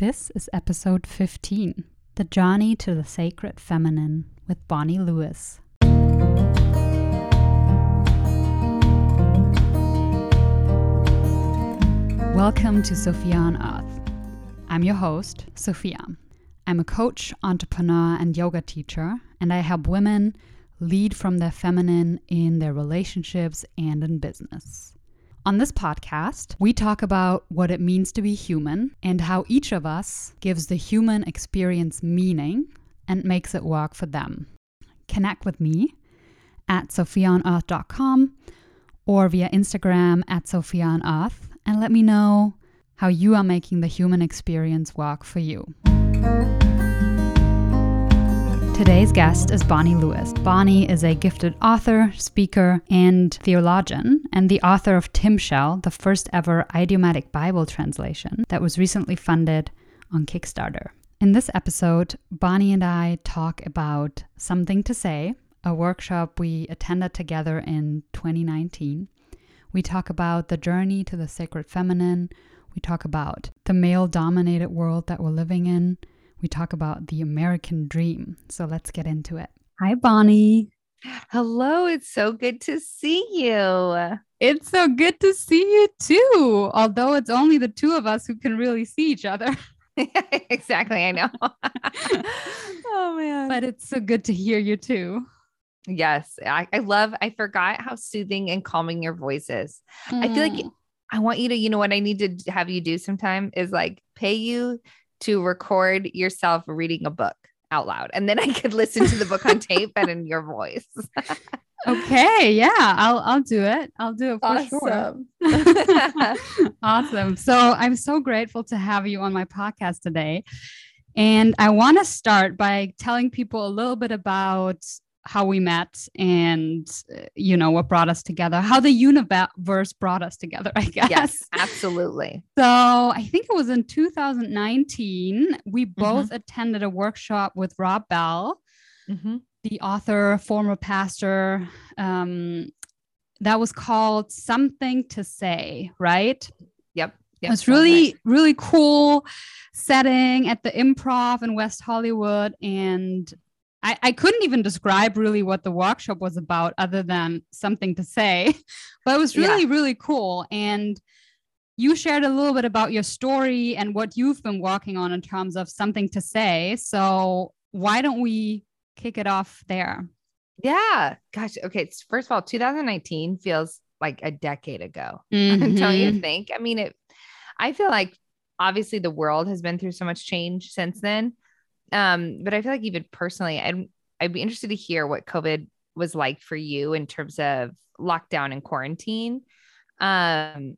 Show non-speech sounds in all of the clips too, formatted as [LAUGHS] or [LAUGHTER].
This is episode 15 The Journey to the Sacred Feminine with Bonnie Lewis. Welcome to Sophia on Earth. I'm your host, Sophia. I'm a coach, entrepreneur, and yoga teacher, and I help women lead from their feminine in their relationships and in business. On this podcast, we talk about what it means to be human and how each of us gives the human experience meaning and makes it work for them. Connect with me at sophiaonearth.com or via Instagram at sophiaonearth and let me know how you are making the human experience work for you. Today's guest is Bonnie Lewis. Bonnie is a gifted author, speaker, and theologian, and the author of Timshel, the first ever idiomatic Bible translation that was recently funded on Kickstarter. In this episode, Bonnie and I talk about Something to Say, a workshop we attended together in 2019. We talk about the journey to the sacred feminine. We talk about the male dominated world that we're living in we talk about the American dream. So let's get into it. Hi, Bonnie. Hello, it's so good to see you. It's so good to see you too, although it's only the two of us who can really see each other. [LAUGHS] [LAUGHS] exactly, I know. [LAUGHS] oh man. But it's so good to hear you too. Yes, I, I love, I forgot how soothing and calming your voice is. Mm. I feel like mm. I want you to, you know, what I need to have you do sometime is like pay you to record yourself reading a book out loud and then I could listen to the book on tape and in your voice. [LAUGHS] okay, yeah, I'll I'll do it. I'll do it for awesome. sure. [LAUGHS] [LAUGHS] awesome. So I'm so grateful to have you on my podcast today. And I want to start by telling people a little bit about how we met and uh, you know what brought us together how the universe brought us together [LAUGHS] i guess yes absolutely so i think it was in 2019 we mm-hmm. both mm-hmm. attended a workshop with rob bell mm-hmm. the author former pastor um, that was called something to say right yep Yep, it's really, right. really cool setting at the improv in West Hollywood. And I, I couldn't even describe really what the workshop was about other than something to say, [LAUGHS] but it was really, yeah. really cool. And you shared a little bit about your story and what you've been working on in terms of something to say. So why don't we kick it off there? Yeah. Gosh. Okay. First of all, 2019 feels like a decade ago. Mm-hmm. [LAUGHS] Don't you think? I mean, it, I feel like obviously the world has been through so much change since then. Um, but I feel like even personally, I'd, I'd be interested to hear what COVID was like for you in terms of lockdown and quarantine. Um,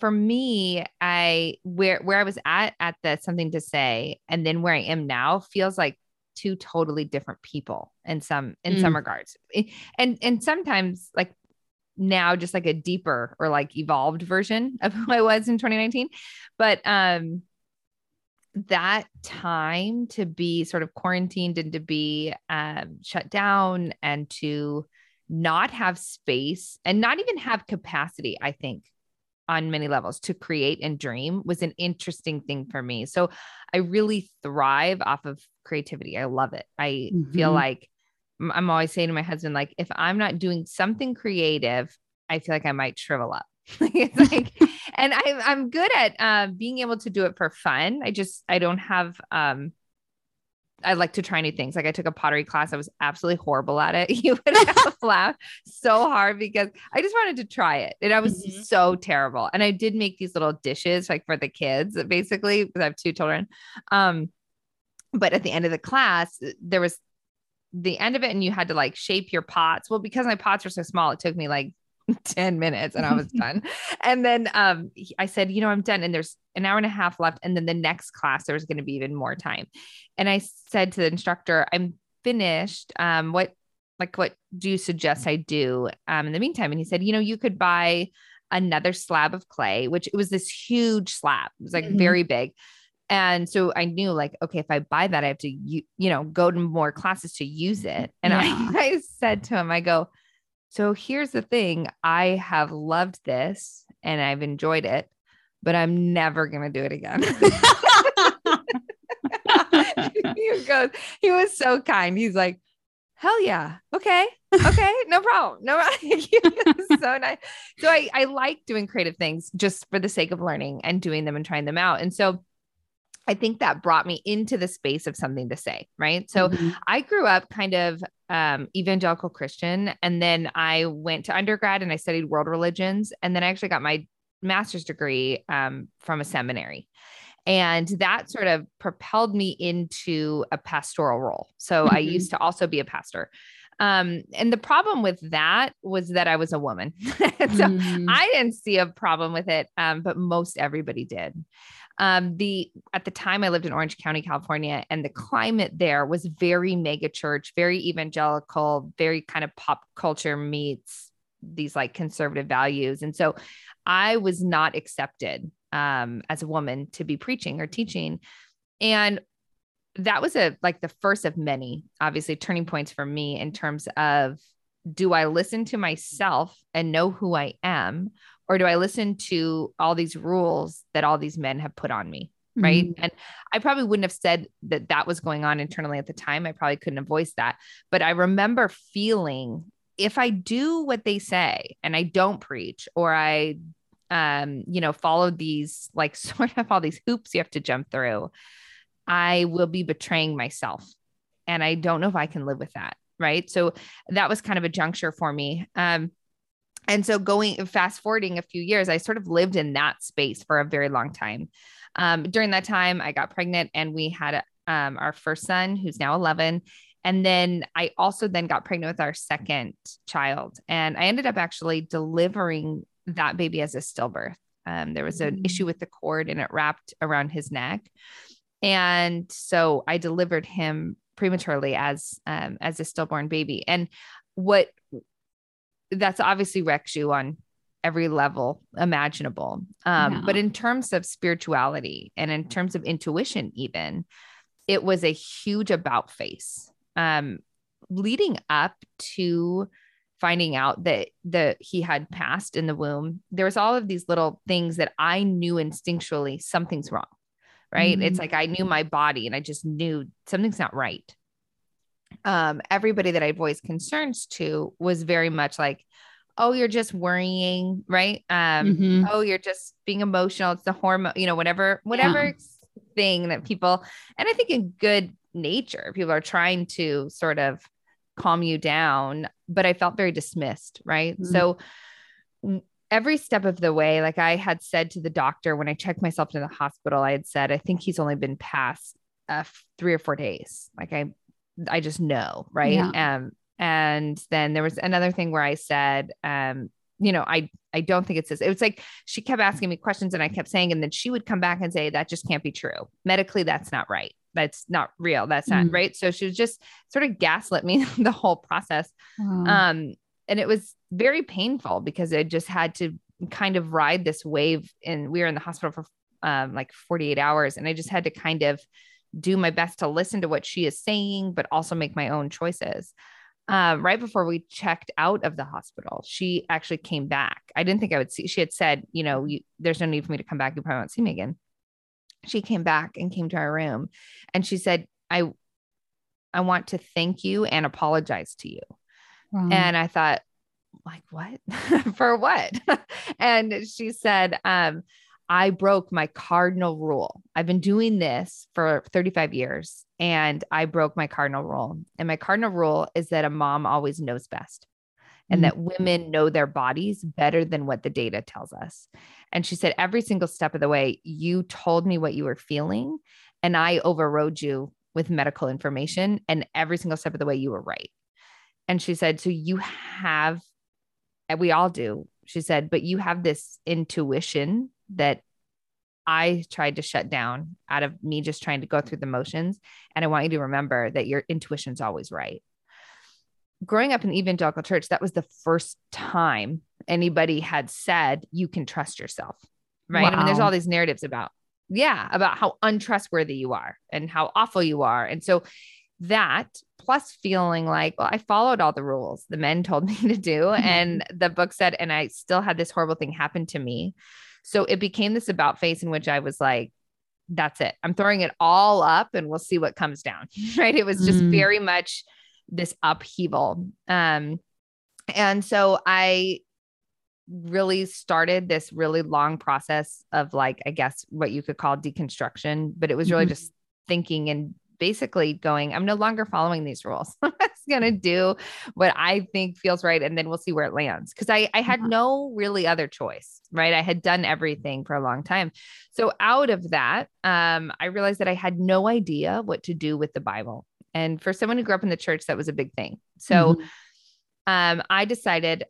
for me, I where where I was at at the something to say, and then where I am now feels like two totally different people in some in mm. some regards, and and sometimes like now just like a deeper or like evolved version of [LAUGHS] who I was in 2019. But um that time to be sort of quarantined and to be um, shut down and to not have space and not even have capacity, I think, on many levels to create and dream was an interesting thing for me. So I really thrive off of creativity. I love it. I mm-hmm. feel like I'm always saying to my husband, like, if I'm not doing something creative, I feel like I might shrivel up. [LAUGHS] it's like, and I, I'm good at uh, being able to do it for fun. I just, I don't have, um, I like to try new things. Like I took a pottery class. I was absolutely horrible at it. [LAUGHS] You would have laughed so hard because I just wanted to try it. And I was mm-hmm. so terrible. And I did make these little dishes like for the kids, basically, because I have two children. Um, but at the end of the class, there was the end of it, and you had to like shape your pots. Well, because my pots were so small, it took me like [LAUGHS] 10 minutes and I was [LAUGHS] done. And then um, I said, you know, I'm done. And there's an hour and a half left. And then the next class, there's going to be even more time. And I said to the instructor, I'm finished. Um, what, like, what do you suggest I do um, in the meantime? And he said, you know, you could buy another slab of clay, which it was this huge slab. It was like mm-hmm. very big. And so I knew like, okay, if I buy that, I have to, you, you know, go to more classes to use it. And yeah. I, [LAUGHS] I said to him, I go, so here's the thing I have loved this and I've enjoyed it, but I'm never going to do it again. [LAUGHS] he goes, he was so kind. He's like, hell yeah. Okay. Okay. No problem. No problem. [LAUGHS] so nice. So I, I like doing creative things just for the sake of learning and doing them and trying them out. And so I think that brought me into the space of something to say. Right. So mm-hmm. I grew up kind of um, evangelical Christian. And then I went to undergrad and I studied world religions. And then I actually got my master's degree um, from a seminary. And that sort of propelled me into a pastoral role. So mm-hmm. I used to also be a pastor. Um, and the problem with that was that I was a woman. [LAUGHS] so mm. I didn't see a problem with it, um, but most everybody did. Um, the at the time I lived in Orange County, California, and the climate there was very mega church, very evangelical, very kind of pop culture meets these like conservative values. And so I was not accepted um, as a woman to be preaching or teaching. And that was a like the first of many, obviously, turning points for me in terms of do I listen to myself and know who I am, or do I listen to all these rules that all these men have put on me? Right. Mm-hmm. And I probably wouldn't have said that that was going on internally at the time. I probably couldn't have voiced that. But I remember feeling if I do what they say and I don't preach or I um, you know, follow these like [LAUGHS] sort of all these hoops you have to jump through, I will be betraying myself. And I don't know if I can live with that. Right. So that was kind of a juncture for me. Um, and so going fast forwarding a few years, I sort of lived in that space for a very long time. Um, during that time, I got pregnant and we had um, our first son, who's now 11. And then I also then got pregnant with our second child. And I ended up actually delivering that baby as a stillbirth. Um, there was an mm. issue with the cord and it wrapped around his neck. And so I delivered him prematurely as um, as a stillborn baby. And what that's obviously wrecks you on every level imaginable. Um, yeah. But in terms of spirituality and in terms of intuition, even, it was a huge about face. Um, leading up to finding out that that he had passed in the womb there was all of these little things that i knew instinctually something's wrong right mm-hmm. it's like i knew my body and i just knew something's not right um everybody that i voiced concerns to was very much like oh you're just worrying right um mm-hmm. oh you're just being emotional it's the hormone you know whatever whatever yeah. thing that people and i think in good nature people are trying to sort of calm you down but i felt very dismissed right mm-hmm. so every step of the way like i had said to the doctor when i checked myself in the hospital i had said i think he's only been past uh, three or four days like i i just know right yeah. um and then there was another thing where i said um you know i i don't think it's this it was like she kept asking me questions and i kept saying and then she would come back and say that just can't be true medically that's not right that's not real. That's not mm. right. So she was just sort of gaslit me [LAUGHS] the whole process. Um, and it was very painful because I just had to kind of ride this wave. And we were in the hospital for um, like 48 hours. And I just had to kind of do my best to listen to what she is saying, but also make my own choices. Um, right before we checked out of the hospital, she actually came back. I didn't think I would see. She had said, you know, you, there's no need for me to come back. You probably won't see me again she came back and came to our room and she said, I I want to thank you and apologize to you. Wow. And I thought, like, what? [LAUGHS] For what? [LAUGHS] and she said, um, I broke my cardinal rule. I've been doing this for 35 years and I broke my cardinal rule. And my cardinal rule is that a mom always knows best and mm-hmm. that women know their bodies better than what the data tells us. And she said, every single step of the way, you told me what you were feeling, and I overrode you with medical information. And every single step of the way, you were right. And she said, so you have, and we all do, she said, but you have this intuition that I tried to shut down out of me just trying to go through the motions. And I want you to remember that your intuition is always right growing up in the evangelical church, that was the first time anybody had said you can trust yourself. Right. Wow. I mean, there's all these narratives about, yeah, about how untrustworthy you are and how awful you are. And so that plus feeling like, well, I followed all the rules the men told [LAUGHS] me to do. [LAUGHS] And the book said, and I still had this horrible thing happen to me. So it became this about face in which I was like, that's it. I'm throwing it all up and we'll see what comes down. [LAUGHS] Right. It was just mm. very much this upheaval. Um, and so I really started this really long process of like, I guess what you could call deconstruction, but it was really mm-hmm. just thinking and basically going, I'm no longer following these rules. [LAUGHS] I'm just going to do what I think feels right. And then we'll see where it lands. Cause I, I had no really other choice, right? I had done everything for a long time. So out of that, um, I realized that I had no idea what to do with the Bible. And for someone who grew up in the church, that was a big thing. So mm-hmm. um, I decided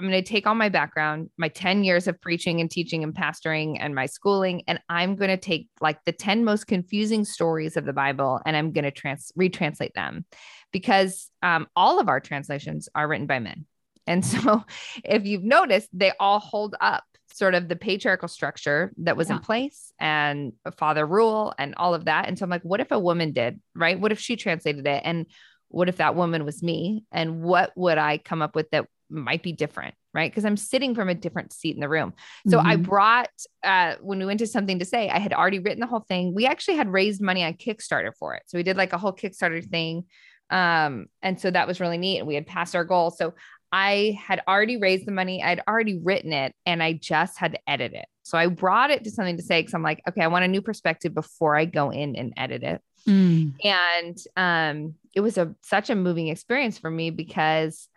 I'm going to take all my background, my 10 years of preaching and teaching and pastoring and my schooling, and I'm going to take like the 10 most confusing stories of the Bible and I'm going to trans retranslate them because um, all of our translations are written by men. And [LAUGHS] so if you've noticed, they all hold up sort of the patriarchal structure that was yeah. in place and father rule and all of that. And so I'm like, what if a woman did, right? What if she translated it? And what if that woman was me? And what would I come up with that might be different, right? Because I'm sitting from a different seat in the room. So mm-hmm. I brought, uh, when we went to something to say, I had already written the whole thing. We actually had raised money on Kickstarter for it. So we did like a whole Kickstarter thing. Um, and so that was really neat. And we had passed our goal. So I had already raised the money, I'd already written it, and I just had to edit it. So I brought it to something to say because I'm like, okay, I want a new perspective before I go in and edit it. Mm. And um, it was a such a moving experience for me because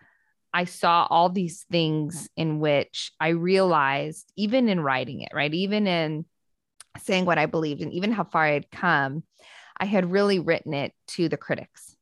I saw all these things in which I realized, even in writing it, right? Even in saying what I believed and even how far I had come, I had really written it to the critics.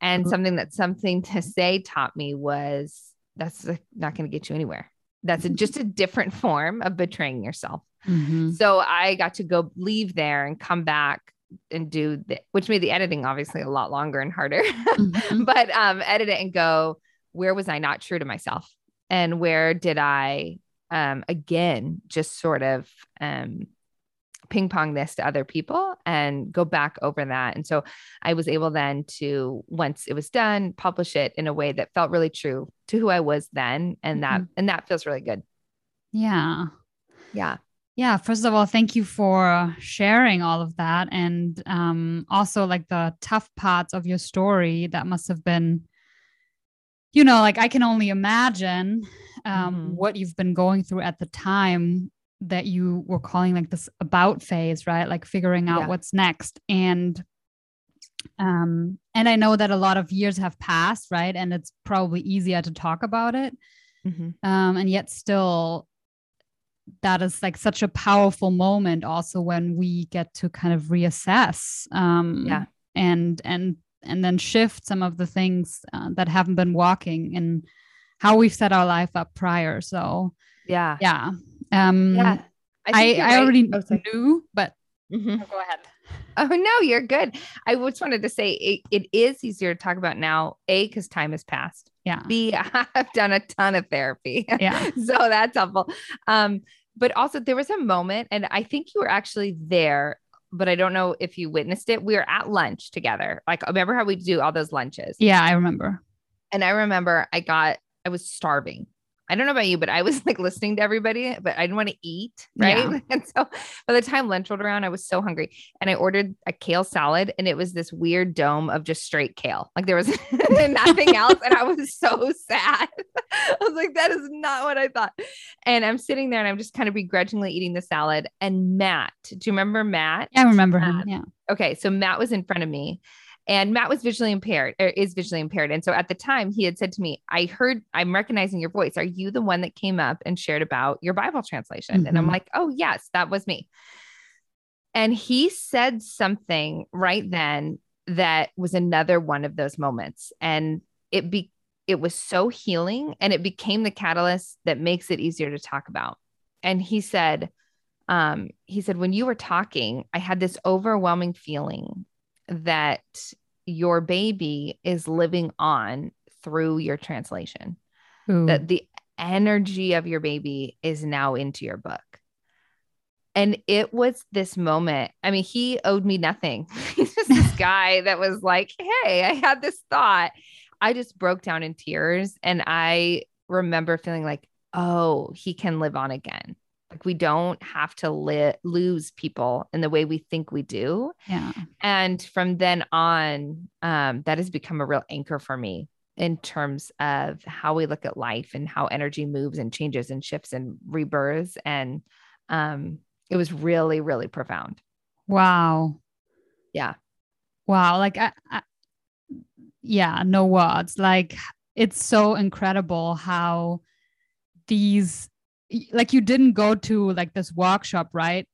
And mm-hmm. something that something to say taught me was that's not going to get you anywhere. That's a, just a different form of betraying yourself. Mm-hmm. So I got to go leave there and come back and do the, which made the editing obviously a lot longer and harder, [LAUGHS] mm-hmm. but um, edit it and go, where was I not true to myself? And where did I, um, again, just sort of um, ping pong this to other people and go back over that. And so I was able then to, once it was done, publish it in a way that felt really true to who I was then. And that, mm-hmm. and that feels really good. Yeah. Yeah. Yeah, first of all, thank you for sharing all of that. And um, also, like the tough parts of your story that must have been you know, like I can only imagine um, mm-hmm. what you've been going through at the time that you were calling like this about phase, right? Like figuring out yeah. what's next. And um and I know that a lot of years have passed, right? And it's probably easier to talk about it. Mm-hmm. Um, and yet still that is like such a powerful moment also when we get to kind of reassess um yeah and and and then shift some of the things uh, that haven't been walking and how we've set our life up prior. So yeah, yeah, um, yeah. I I, I already oh, knew, but mm-hmm. oh, go ahead. Oh no, you're good. I just wanted to say it, it is easier to talk about now. A because time has passed. Yeah. B [LAUGHS] I've done a ton of therapy. Yeah. [LAUGHS] so that's helpful. Um, but also there was a moment, and I think you were actually there but I don't know if you witnessed it. We were at lunch together. Like, remember how we do all those lunches? Yeah, I remember. And I remember I got, I was starving. I don't know about you, but I was like listening to everybody, but I didn't want to eat. Right. Yeah. [LAUGHS] And so by the time lunch rolled around, I was so hungry and I ordered a kale salad and it was this weird dome of just straight kale. Like there was [LAUGHS] nothing else. And I was so sad. [LAUGHS] I was like, that is not what I thought. And I'm sitting there and I'm just kind of begrudgingly eating the salad. And Matt, do you remember Matt? Yeah, I remember him. Um, yeah. Okay. So Matt was in front of me and Matt was visually impaired or is visually impaired. And so at the time he had said to me, I heard, I'm recognizing your voice. Are you the one that came up and shared about your Bible translation? Mm-hmm. And I'm mm-hmm. like, oh, yes, that was me. And he said something right then that was another one of those moments. And it be it was so healing and it became the catalyst that makes it easier to talk about. And he said, um, he said, when you were talking, I had this overwhelming feeling that your baby is living on through your translation. Ooh. That the energy of your baby is now into your book. And it was this moment. I mean, he owed me nothing. [LAUGHS] He's just this [LAUGHS] guy that was like, Hey, I had this thought. I just broke down in tears. And I remember feeling like, Oh, he can live on again Like we don't have to li- lose people in the way we think we do. Yeah. And from then on, um, that has become a real anchor for me in terms of how we look at life and how energy moves and changes and shifts and rebirths. And um, it was really, really profound. Wow. Yeah. Wow. Like, I, I, yeah, no words. Like, it's so incredible how these, like, you didn't go to like this workshop, right?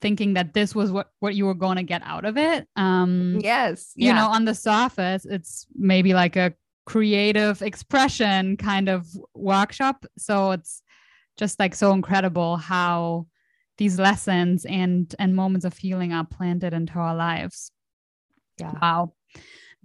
Thinking that this was what what you were going to get out of it. Um, yes. You know, on the surface, it's maybe like a creative expression kind of workshop. So it's just like so incredible how these lessons and and moments of healing are planted into our lives. Yeah. Wow.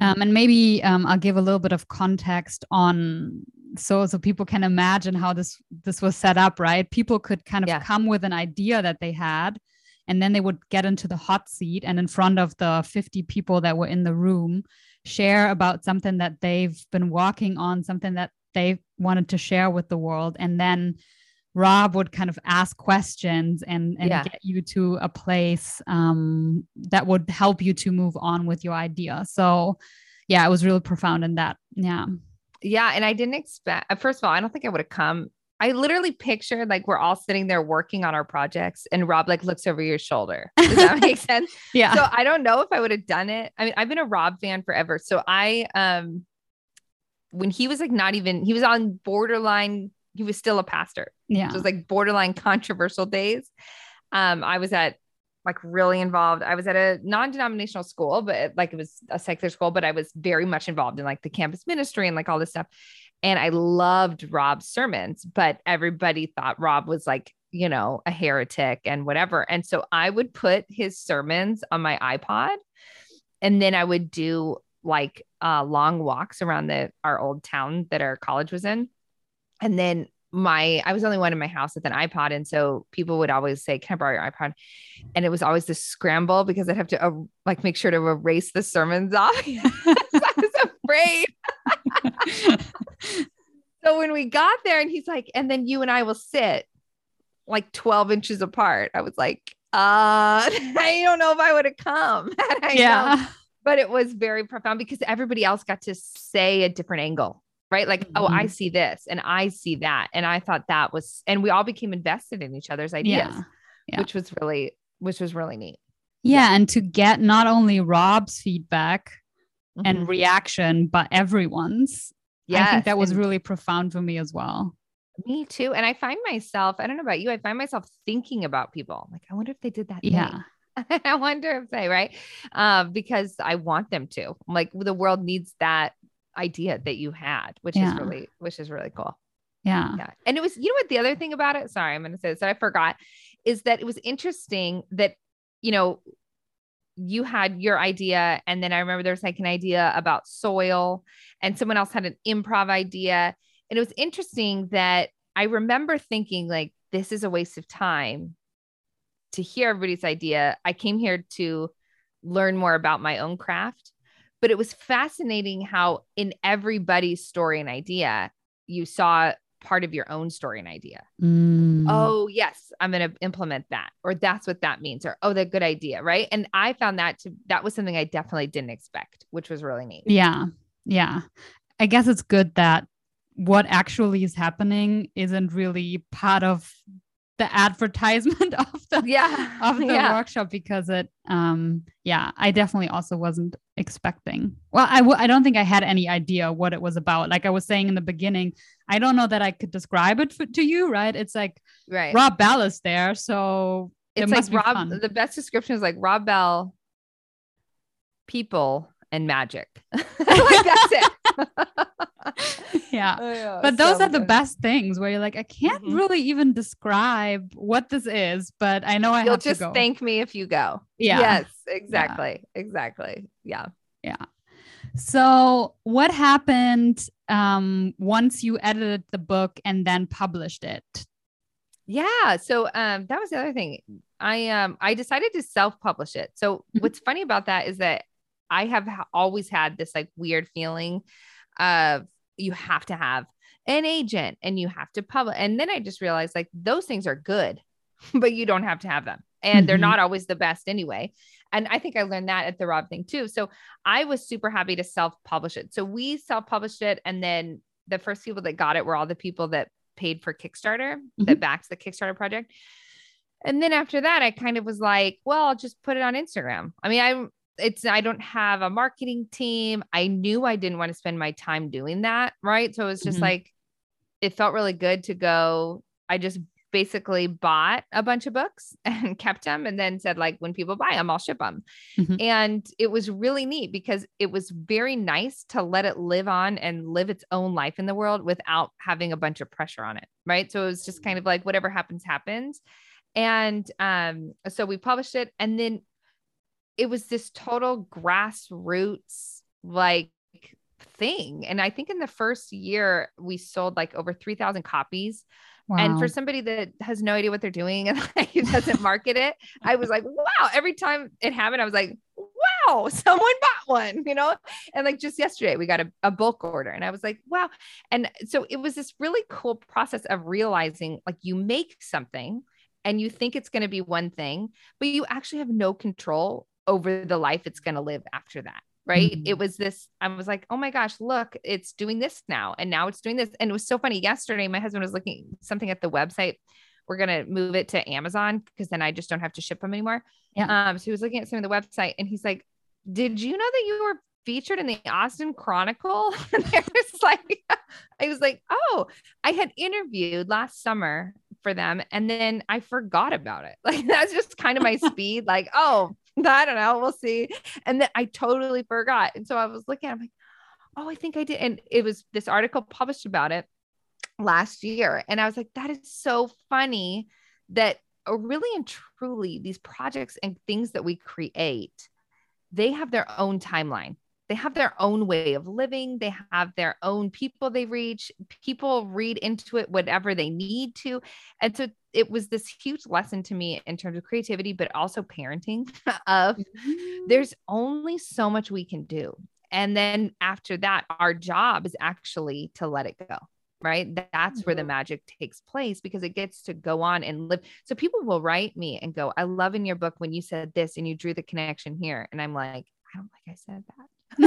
Um, and maybe um, I'll give a little bit of context on so so people can imagine how this this was set up, right? People could kind of Yeah. come with an idea that they had, and then they would get into the hot seat and in front of the 50 people that were in the room, share about something that they've been working on, something that they wanted to share with the world, and then Rob would kind of ask questions and and Yeah. get you to a place um, that would help you to move on with your idea. So, yeah, it was really profound in that. Yeah, Yeah. And I didn't expect, uh, first of all, I don't think I would have come. I literally pictured like we're all sitting there working on our projects and Rob like looks over your shoulder. Does that make [LAUGHS] sense? yeah, So I don't know if I would have done it. I mean, I've been a Rob fan forever. So I, um, when he was like not even, he was on borderline, he was still a pastor. yeah, So it was like borderline controversial days. Um, I was at like really involved. I was at a non-denominational school, but like it was a secular school, but I was very much involved in like the campus ministry and like all this stuff. And I loved Rob's sermons, but everybody thought Rob was like, you know, a heretic and whatever. And so I would put his sermons on my iPod and then I would do like uh, long walks around the our old town that our college was in. And then my I was the only one in my house with an iPod, and so people would always say, "Can I borrow your iPod?" And it was always this scramble because I'd have to uh, like make sure to erase the sermons [LAUGHS] off. [LAUGHS] I was afraid. [LAUGHS] so when we got there, and he's like, "And then you and I will sit like twelve inches apart," I was like, "Uh, I don't know if I would have come." had I known yeah, but it was very profound because everybody else got to say a different angle right like oh i see this and i see that and i thought that was and we all became invested in each other's ideas yeah, yeah. which was really which was really neat yeah. And to get not only Rob's feedback and Mhm. reaction, but everyone's. I think that was and really profound for me as well. me too and i find myself i don't know about you i find myself thinking about people like i wonder if they did that thing. Yeah, [LAUGHS] I wonder if they, right? Um, because I want them to. Like the world needs that idea that you had, which Yeah. is really, which is really cool. yeah, Yeah. And it was, you know what the other thing about it, sorry, I'm gonna say this I forgot, is that it was interesting that, you know, you had your idea, and then I remember there was like an idea about soil, and someone else had an improv idea. And it was interesting that I remember thinking, like, this is a waste of time to hear everybody's idea. I came here to learn more about my own craft. But it was fascinating how in everybody's story and idea, you saw part of your own story and idea. Mm. Oh, yes, I'm going to implement that. Or that's what that means. Or, oh, that good idea. Right. And I found that to, that was something I definitely didn't expect, which was really neat. Yeah. Yeah. I guess it's good that what actually is happening isn't really part of the advertisement [LAUGHS] of the Yeah. of the yeah. workshop because it um yeah, I definitely also wasn't expecting. Well, I w- I don't think I had any idea what it was about. Like I was saying in the beginning, I don't know that I could describe it to you, right? It's like Right. Rob Bell is there, so it it's like be Rob, fun. the best description is like Rob Bell, people and magic. [LAUGHS] like that's it. [LAUGHS] yeah. but those so are the best things where you're like, I can't Mhm. really even describe what this is, but I know I You'll have just to go. thank me if you go. Yeah. Yes, exactly. Exactly. Yeah. Yeah. So, what happened um, once you edited the book and then published it? Yeah. So um that was the other thing. I um I decided to self-publish it. So Mhm. what's funny about that is that I have always had this like weird feeling of you have to have an agent and you have to publish. And then I just realized like those things are good. [LAUGHS] but you don't have to have them. And mm-hmm. they're not always the best anyway. And I think I learned that at the Rob thing too. So I was super happy to self publish it. So we self published it. And then the first people that got it were all the people that paid for Kickstarter, mm-hmm. that backed the Kickstarter project. And then after that, I kind of was like, well, I'll just put it on Instagram. I mean, I it's I don't have a marketing team. I knew I didn't want to spend my time doing that, right? So it was just mm-hmm. like it felt really good to go. I just basically bought a bunch of books [LAUGHS] and kept them and then said like when people buy them I'll ship them. Mm-hmm. And it was really neat because it was very nice to let it live on and live its own life in the world without having a bunch of pressure on it, right? So it was just kind of like whatever happens happens. And um so we published it and then it was this total grassroots like thing. And I think in the first year, we sold like over 3,000 copies. Wow. And for somebody that has no idea what they're doing and [LAUGHS] like doesn't market it, I was like, wow. Every time it happened, I was like, wow, [LAUGHS] someone bought one, you know? And like just yesterday, we got a, a bulk order and I was like, wow. And so it was this really cool process of realizing like you make something and you think it's going to be one thing, but you actually have no control over the life it's going to live after that right? Mm-hmm. it was this i was like oh my gosh look it's doing this now and now it's doing this. And it was so funny yesterday my husband was looking something at the website we're going to move it to amazon because then i just don't have to ship them anymore. Yeah. Um so he was looking at some of the website and he's like did you know that you were featured in the austin chronicle? [LAUGHS] And was like [LAUGHS] i was like oh i had interviewed last summer for them and then i forgot about it. [LAUGHS] Like that's just kind of my speed like oh [LAUGHS] I don't know. We'll see. And then I totally forgot. And so I was looking, I'm like, oh, I think I did. And it was this article published about it last year. And I was like, that is so funny that uh, really and truly these projects and things that we create, they have their own timeline they have their own way of living they have their own people they reach people read into it whatever they need to and so it was this huge lesson to me in terms of creativity but also parenting [LAUGHS] of mm-hmm. there's only so much we can do and then after that our job is actually to let it go right that's where the mm-hmm. magic takes place because it gets to go on and live so people will write me and go i love in your book when you said this and you drew the connection here and i'm like i don't think i said that [LAUGHS]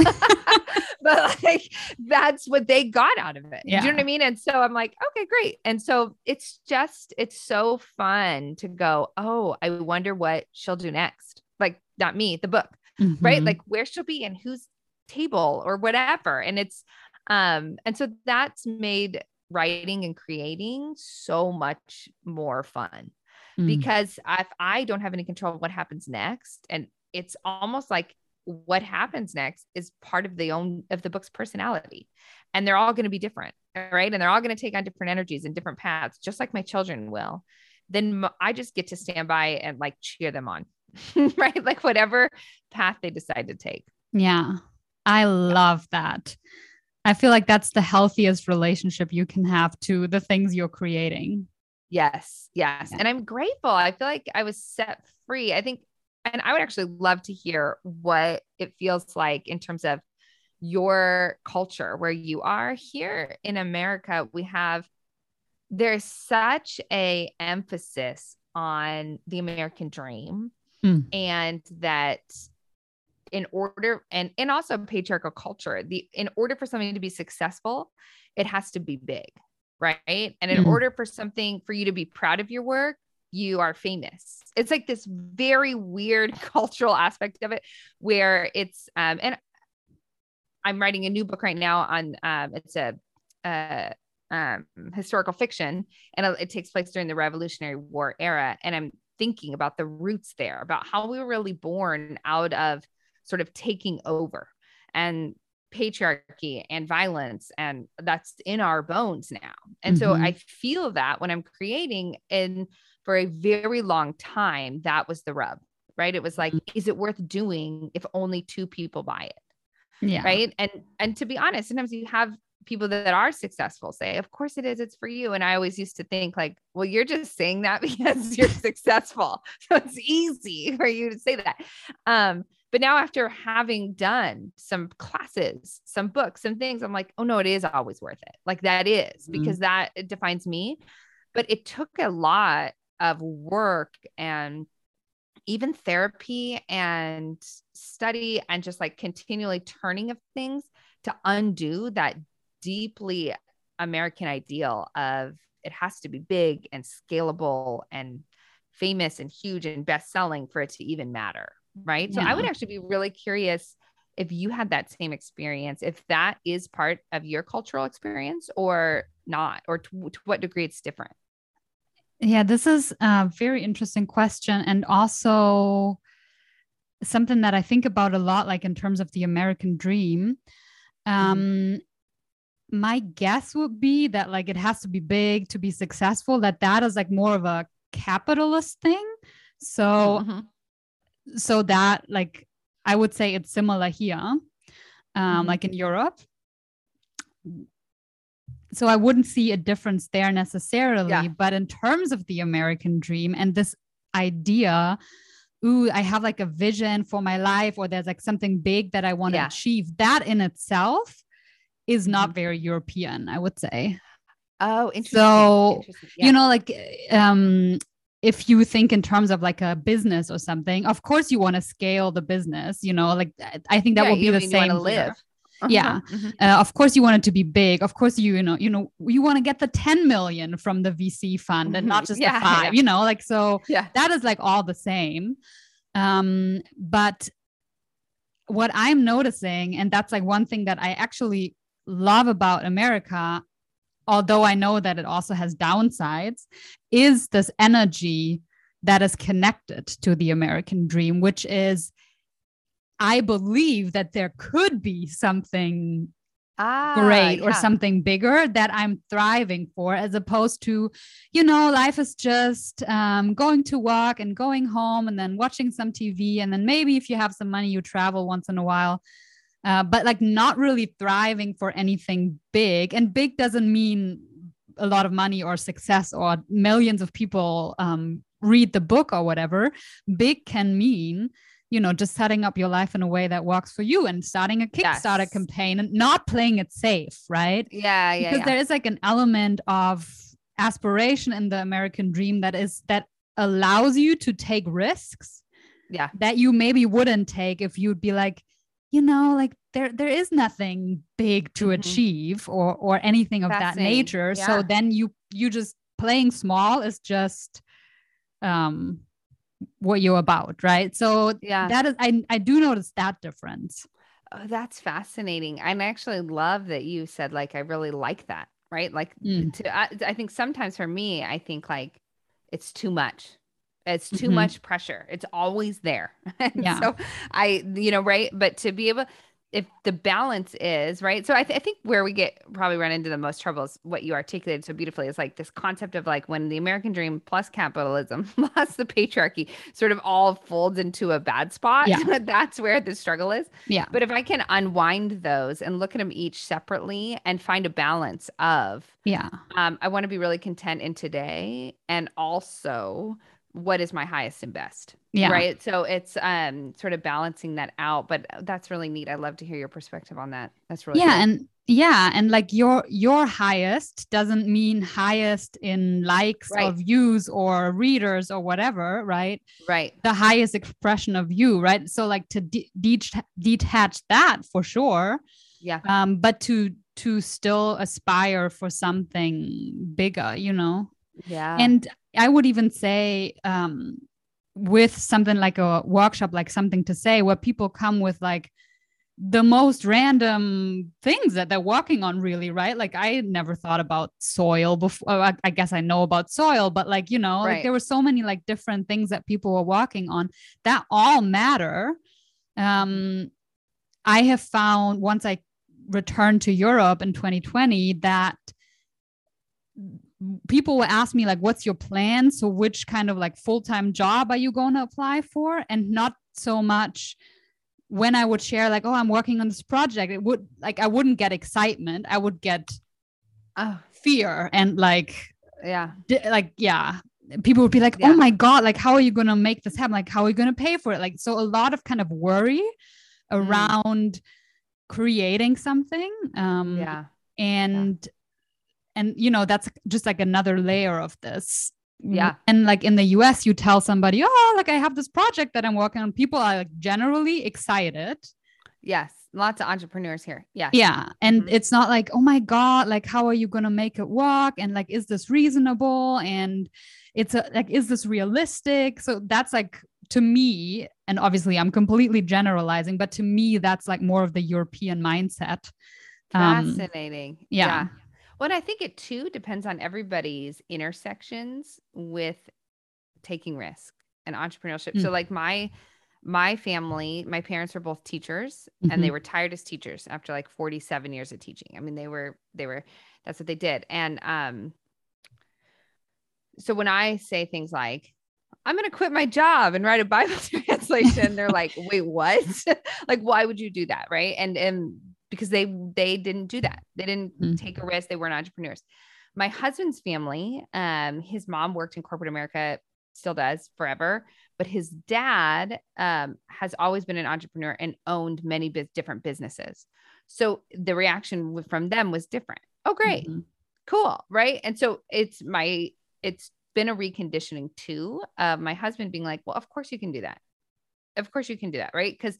but like that's what they got out of it. Yeah. Do you know what I mean? And so I'm like, okay, great. And so it's just, it's so fun to go, oh, I wonder what she'll do next. Like, not me, the book, mm-hmm. right? Like where she'll be and whose table or whatever. And it's, um, and so that's made writing and creating so much more fun mm. because if I don't have any control of what happens next, and it's almost like what happens next is part of the own of the book's personality. And they're all going to be different right? And they're all going to take on different energies and different paths just like my children will. Then i just get to stand by and like cheer them on [LAUGHS] right? Like whatever path they decide to take. Yeah. I love that. I feel like that's the healthiest relationship you can have to the things you're creating. Yes yes. Yeah. and i'm grateful. I feel like i was set free. I think and I would actually love to hear what it feels like in terms of your culture where you are here in America. We have there's such a emphasis on the American dream mm. and that in order and and also patriarchal culture the in order for something to be successful it has to be big right and in mm. order for something for you to be proud of your work you are famous. It's like this very weird [LAUGHS] cultural aspect of it where it's um and I'm writing a new book right now on um it's a uh um historical fiction and it takes place during the Revolutionary War era and I'm thinking about the roots there about how we were really born out of sort of taking over and patriarchy and violence and that's in our bones now and mm-hmm. so i feel that when i'm creating and for a very long time, that was the rub, right? It was like, mm-hmm. is it worth doing if only two people buy it? Yeah. Right. And and to be honest, sometimes you have people that are successful say, of course it is, it's for you. And I always used to think, like, well, you're just saying that [LAUGHS] because you're successful. [LAUGHS] So it's easy for you to say that. Um, but now after having done some classes, some books, some things, I'm like, oh no, it is always worth it. Like that is because mm-hmm. that defines me. But it took a lot of work and even therapy and study and just like continually turning of things to undo that deeply American ideal of it has to be big and scalable and famous and huge and best selling for it to even matter. Right. Yeah. So I would mm-hmm. actually be really curious if you had that same experience, if that is part of your cultural experience or not, or to, to what degree it's different. Yeah, this is a very interesting question. And also something that I think about a lot, like in terms of the American dream. Um, mm-hmm. My guess would be that like it has to be big to be successful, that that is like more of a capitalist thing. So, mm-hmm. so that like I would say it's similar here, um, mm-hmm. like in Europe so I wouldn't see a difference there necessarily. Yeah. But in terms of the American dream and this idea, ooh, I have like a vision for my life, or there's like something big that I want yeah. to achieve, that in itself is not mm-hmm. very European, I would say. Oh, interesting. So, interesting. Yeah. you know, like, um, if you think in terms of like a business or something, of course you want to scale the business, you know, like I think that will be the same. live. Uh-huh. Yeah. Mm-hmm. Uh, of course you want it to be big. Of course you, you know, you know, you want to get the 10 million from the VC fund mm-hmm. and not mm-hmm. just yeah, the five, yeah. you know, like so yeah. that is like all the same. Um, but what I'm noticing, and that's like one thing that I actually love about America, although I know that it also has downsides, is this energy that is connected to the American dream, which is I believe that there could be something ah, great yeah. or something bigger that I'm thriving for, as opposed to, you know, life is just um, going to work and going home and then watching some TV. And then maybe if you have some money, you travel once in a while. Uh, but like not really thriving for anything big. And big doesn't mean a lot of money or success or millions of people um, read the book or whatever. Big can mean you know, just setting up your life in a way that works for you and starting a Kickstarter yes. campaign and not playing it safe, right? Yeah, yeah. Because yeah. there is like an element of aspiration in the American dream that is that allows you to take risks. Yeah. That you maybe wouldn't take if you'd be like, you know, like there there is nothing big to mm-hmm. achieve or or anything of that nature. Yeah. So then you you just playing small is just um what you're about right? So yeah. that is i i do notice that difference. Oh, that's fascinating. I actually love that you said like i really like that right? Like mm. to I, I, think sometimes for me i think like it's too much. It's too mm-hmm. much pressure. It's always there. [LAUGHS] Yeah. so i you know right? But to be able if the balance is right? So I, th- I, think where we get probably run into the most trouble is what you articulated so beautifully. Is like this concept of like when the american dream plus capitalism [LAUGHS] plus the patriarchy sort of all folds into a bad spot yeah. [LAUGHS] that's where the struggle is. Yeah. But if i can unwind those and look at them each separately and find a balance of yeah. um, i want to be really content in today and also what is my highest and best yeah. right? So it's um sort of balancing that out but that's really neat. I love to hear your perspective on that. That's really yeah and yeah and like your your highest doesn't mean highest in likes right. or views or readers or whatever right? Right. The highest expression of you right? So like to de- de- detach that for sure yeah. um but to to still aspire for something bigger you know yeah and I would even say um, with something like a workshop, like something to say, where people come with like the most random things that they're working on, really, right? Like I never thought about soil before. I, I guess I know about soil, but like, you know, right. like there were so many like different things that people were working on that all matter. Um, I have found once I returned to Europe in 2020 that people will ask me like what's your plan so which kind of like full-time job are you going to apply for and not so much when i would share like oh i'm working on this project it would like i wouldn't get excitement i would get oh. fear and like yeah like yeah people would be like oh yeah. oh my god like how are you going to make this happen like how are you going to pay for it like so a lot of kind of worry mm. around mm. creating something um yeah and yeah and you know that's just like another layer of this Yeah. And like in the US, you tell somebody, oh, like I have this project that I'm working on. People are like generally excited. Yes. Lots of entrepreneurs here. Yeah. Yeah. And Mhm. it's not like, oh my God, like, how are you going to make it work? And like, is this reasonable? And it's a, like, is this realistic? So that's like, to me, and obviously I'm completely generalizing, but to me, that's like more of the European mindset. Um, Fascinating. yeah. Well, I think it too depends on everybody's intersections with taking risk and entrepreneurship. So Mm. like my my family, my parents were both teachers and they Mhm. retired as teachers after like 47 years of teaching. I mean, they were they were that's what they did. And um so when I say things like I'm going to quit my job and write a Bible [LAUGHS] translation. They're like, "Wait, what? [LAUGHS] like why would you do that?" Right? And and because they they didn't do that. They didn't Mhm. take a risk. They weren't entrepreneurs. My husband's family, um, his mom worked in corporate America, still does forever, but his dad um, has always been an entrepreneur and owned many bus- different businesses. So the reaction from them was different. Oh, great, Mhm. cool, right? And so it's my it's been a reconditioning too of my husband being like, well, of course you can do that. Of course you can do that, right? Because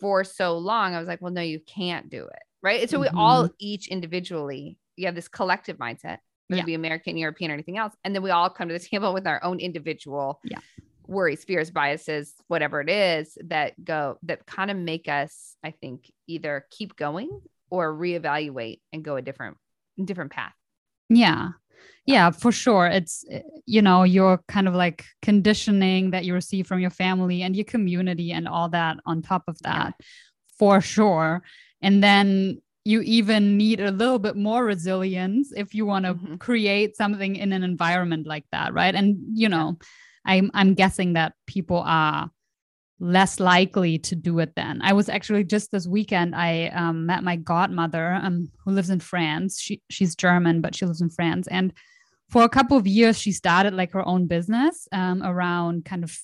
for so long I was like, well, no, you can't do it, right? And so we all mm-hmm. each individually, you have this collective mindset, whether Yeah. it be American, European, or anything else, and then we all come to the table with our own individual Yeah. worries, fears, biases, whatever it is that go that kind of make us, I think, either keep going or reevaluate and go a different different path. Yeah. Yeah, for sure. It's, you know, your kind of like conditioning that you receive from your family and your community and all that on top of Yeah. that, for sure. And then you even need a little bit more resilience if you want to Mhm. create something in an environment like that, right? And, you know, I'm, I'm guessing that people are less likely to do it then. I was actually just this weekend I um, met my godmother um, who lives in France. She she's German but she lives in France and for a couple of years she started like her own business um, around kind of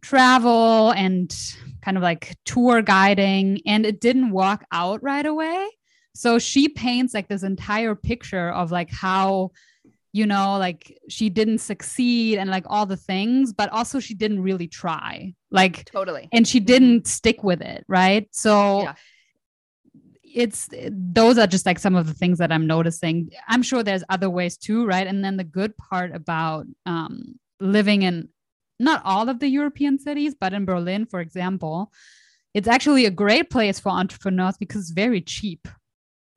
travel and kind of like tour guiding and it didn't work out right away. So she paints like this entire picture of like how you know like she didn't succeed and like all the things but also she didn't really try like Totally. and she didn't stick with it right so Yeah. it's those are just like some of the things that i'm noticing i'm sure there's other ways too right and then the good part about um, living in not all of the european cities but in berlin for example it's actually a great place for entrepreneurs because it's very cheap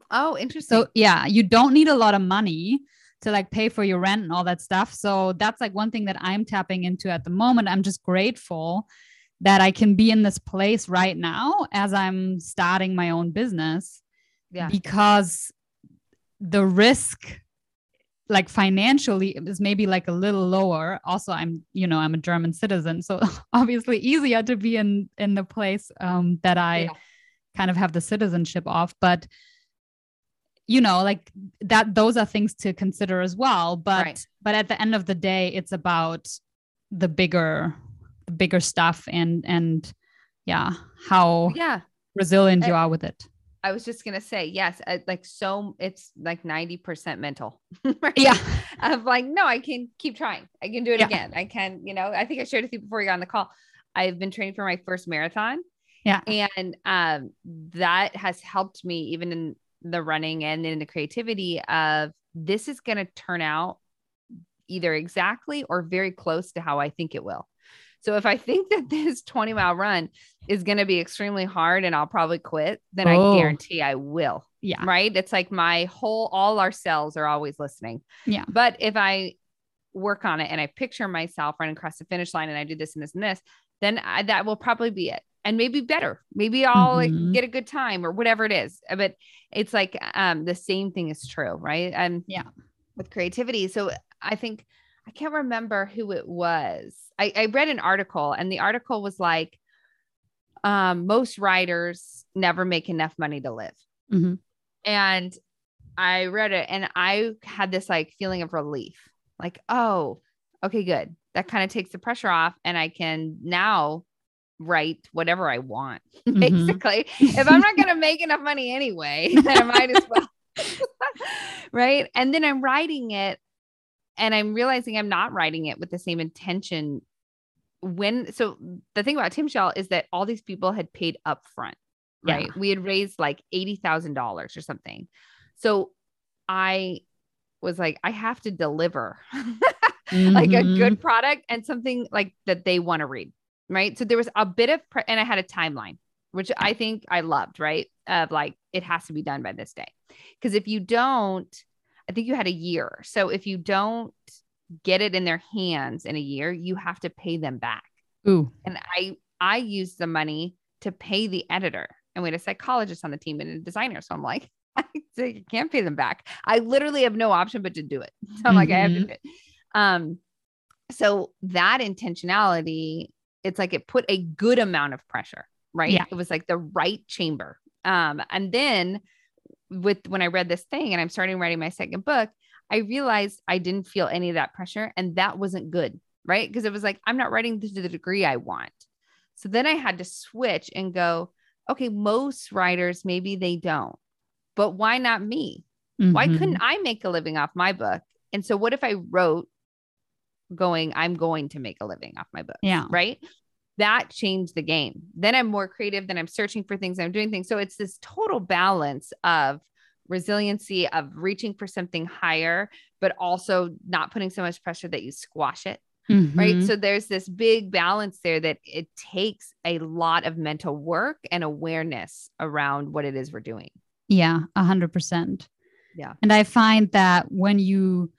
Oh, interesting. so yeah, you don't need a lot of money to like pay for your rent and all that stuff. So that's like one thing that I'm tapping into at the moment. I'm just grateful that I can be in this place right now as I'm starting my own business yeah. because the risk like financially is maybe like a little lower also i'm you know i'm a german citizen so [LAUGHS] obviously easier to be in in the place um, that i Yeah. kind of have the citizenship of but you know like that those are things to consider as well but Right. but at the end of the day it's about the bigger the bigger stuff and and yeah how yeah. resilient you Uh, are with it I was just gonna say yes. uh, Like so, it's like ninety percent mental. [LAUGHS] right? yeah Of like, no, I can keep trying. I can do it Yeah. again. I can, you know. I think I shared with you before you got on the call. I've been training for my first marathon, yeah and um, that has helped me even in the running and in the creativity of this is going to turn out either exactly or very close to how I think it will. So if I think that [LAUGHS] this 20 mile run is going to be extremely hard and I'll probably quit, then Oh. I guarantee I will. yeah Right. It's like my whole, all our cells are always listening. Yeah. But if I work on it and I picture myself running across the finish line and I do this and this and this, then I, that will probably be it. And maybe better. Maybe I'll Mhm. like get a good time or whatever it is. But it's like um the same thing is true, right? And Yeah. with creativity. So I think I can't remember who it was. I, I read an article and the article was like, um, most writers never make enough money to live. Mhm. And I read it and I had this like feeling of relief. Like, oh, okay, good. That kind of takes the pressure off and I can now write whatever I want. [LAUGHS] Mhm. Basically, [LAUGHS] if I'm not going to make enough money anyway, [LAUGHS] then I might as well. right. And then I'm writing it and I'm realizing I'm not writing it with the same intention when so the thing about Tim Shell is that all these people had paid up front, right? Yeah. We had raised like $80,000 or something. So I was like, I have to deliver mm-hmm. like a good mm-hmm. product and something like that they want to read. Right. So there was a bit of, pre- and I had a timeline, which I think I loved, right? Of like, it has to be done by this day. Because if you don't, I think you had a year. So if you don't get it in their hands in a year, you have to pay them back. Ooh. And I I used the money to pay the editor. And we had a psychologist on the team and a designer. So I'm like, [LAUGHS] I can't pay them back. I literally have no option but to do it. [LAUGHS] So I'm mm-hmm. like, I have to mm-hmm. do it. Um, so that intentionality, it's like it put a good amount of pressure, right? Yeah. It was like the right chamber. Um, and then with when I read this thing and I'm starting writing my second book, I realized I didn't feel any of that pressure and that wasn't good, right? Because it was like, I'm not writing to the degree I want. So then I had to switch and go, okay, most writers, maybe they don't, but why not me? Mm-hmm. Why couldn't I make a living off my book? And so what if I wrote going, I'm going to make a living off my book? Yeah. Right. That changed the game. Then I'm more creative, then I'm searching for things, I'm doing things. So it's this total balance of resiliency of reaching for something higher, but also not putting so much pressure that you squash it. Mm-hmm. Right. So there's this big balance there that it takes a lot of mental work and awareness around what it is we're doing. Yeah, a hundred percent. Yeah. And I find that when you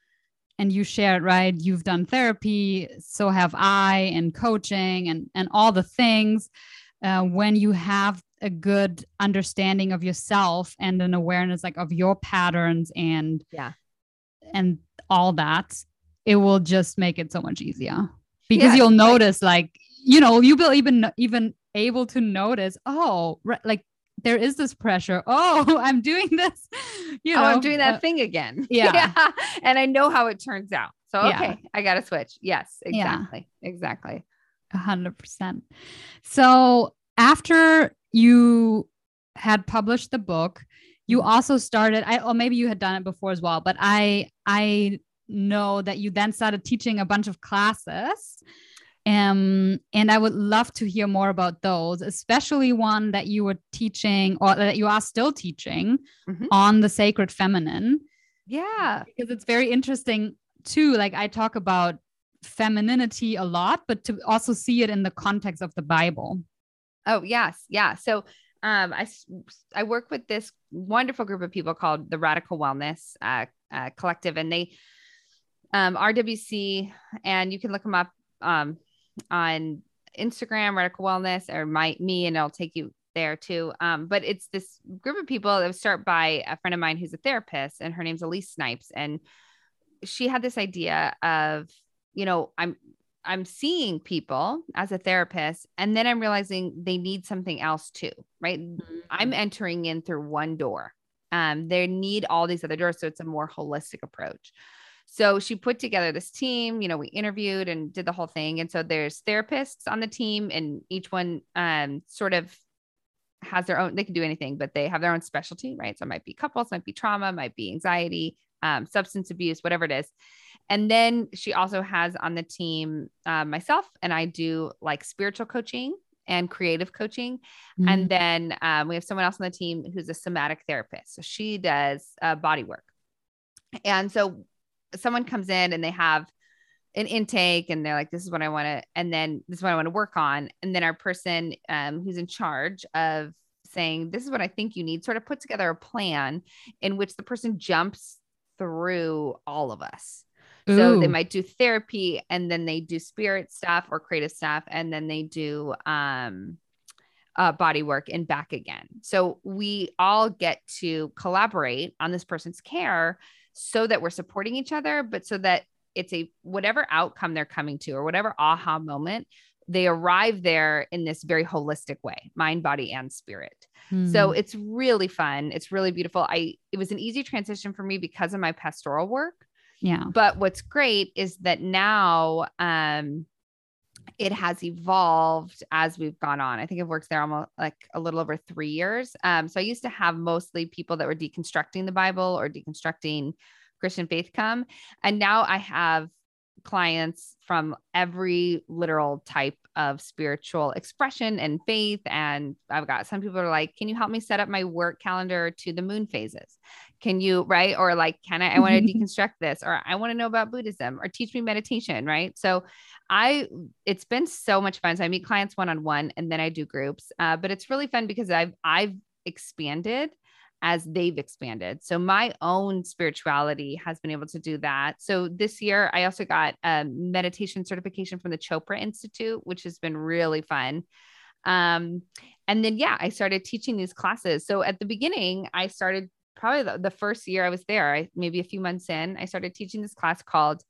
and you shared, right, you've done therapy, so have I, and coaching and and all the things. Uh, when you have a good understanding of yourself and an awareness like of your patterns and yeah and all that it will just make it so much easier because yeah, you'll notice like, like you know you'll be even even able to notice oh right, like there is this pressure oh [LAUGHS] i'm doing this you know oh, i'm doing that uh, thing again [LAUGHS] yeah. yeah and i know how it turns out so okay yeah. i gotta switch yes exactly yeah. exactly a hundred percent so after you had published the book you mm-hmm. also started i or maybe you had done it before as well but i i know that you then started teaching a bunch of classes um, and I would love to hear more about those, especially one that you were teaching or that you are still teaching mm-hmm. on the sacred feminine. Yeah. Because it's very interesting too. Like I talk about femininity a lot, but to also see it in the context of the Bible. Oh, yes. Yeah. So um, I, I work with this wonderful group of people called the Radical Wellness uh, uh, Collective, and they, um, RWC, and you can look them up um, on Instagram, Radical Wellness, or my me, and I'll take you there too. Um, but it's this group of people that was started by a friend of mine who's a therapist, and her name's Elise Snipes, and she had this idea of, you know, I'm I'm seeing people as a therapist, and then I'm realizing they need something else too, right? Mm-hmm. I'm entering in through one door. Um, they need all these other doors, so it's a more holistic approach. So she put together this team, you know, we interviewed and did the whole thing. And so there's therapists on the team, and each one um, sort of has their own, they can do anything, but they have their own specialty, right? So it might be couples, might be trauma, might be anxiety, um, substance abuse, whatever it is. And then she also has on the team uh, myself, and I do like spiritual coaching and creative coaching. Mm-hmm. And then um, we have someone else on the team who's a somatic therapist. So she does uh, body work. And so someone comes in and they have an intake and they're like, this is what I want to, and then this is what I want to work on. And then our person um, who's in charge of saying, this is what I think you need, sort of put together a plan in which the person jumps through all of us. Ooh. So they might do therapy and then they do spirit stuff or creative stuff and then they do um, uh, body work and back again. So we all get to collaborate on this person's care so that we're supporting each other, but so that it's a whatever outcome they're coming to or whatever aha moment, they arrive there in this very holistic way mind, body, and spirit. Mm-hmm. So it's really fun. It's really beautiful. I it was an easy transition for me because of my pastoral work. Yeah. But what's great is that now um it has evolved as we've gone on. I think I've worked there almost like a little over three years. Um, so I used to have mostly people that were deconstructing the Bible or deconstructing Christian faith come. And now I have clients from every literal type of spiritual expression and faith. And I've got some people are like, can you help me set up my work calendar to the moon phases? Can you, right? Or like, can I, I want to deconstruct this, or I want to know about Buddhism, or teach me meditation, right? So I, it's been so much fun. So I meet clients one on one and then I do groups. Uh, but it's really fun because I've, I've expanded as they've expanded. So my own spirituality has been able to do that. So this year, I also got a meditation certification from the Chopra Institute, which has been really fun. Um, and then, yeah, I started teaching these classes. So at the beginning, I started probably the, the first year I was there, I, maybe a few months in, I started teaching this class called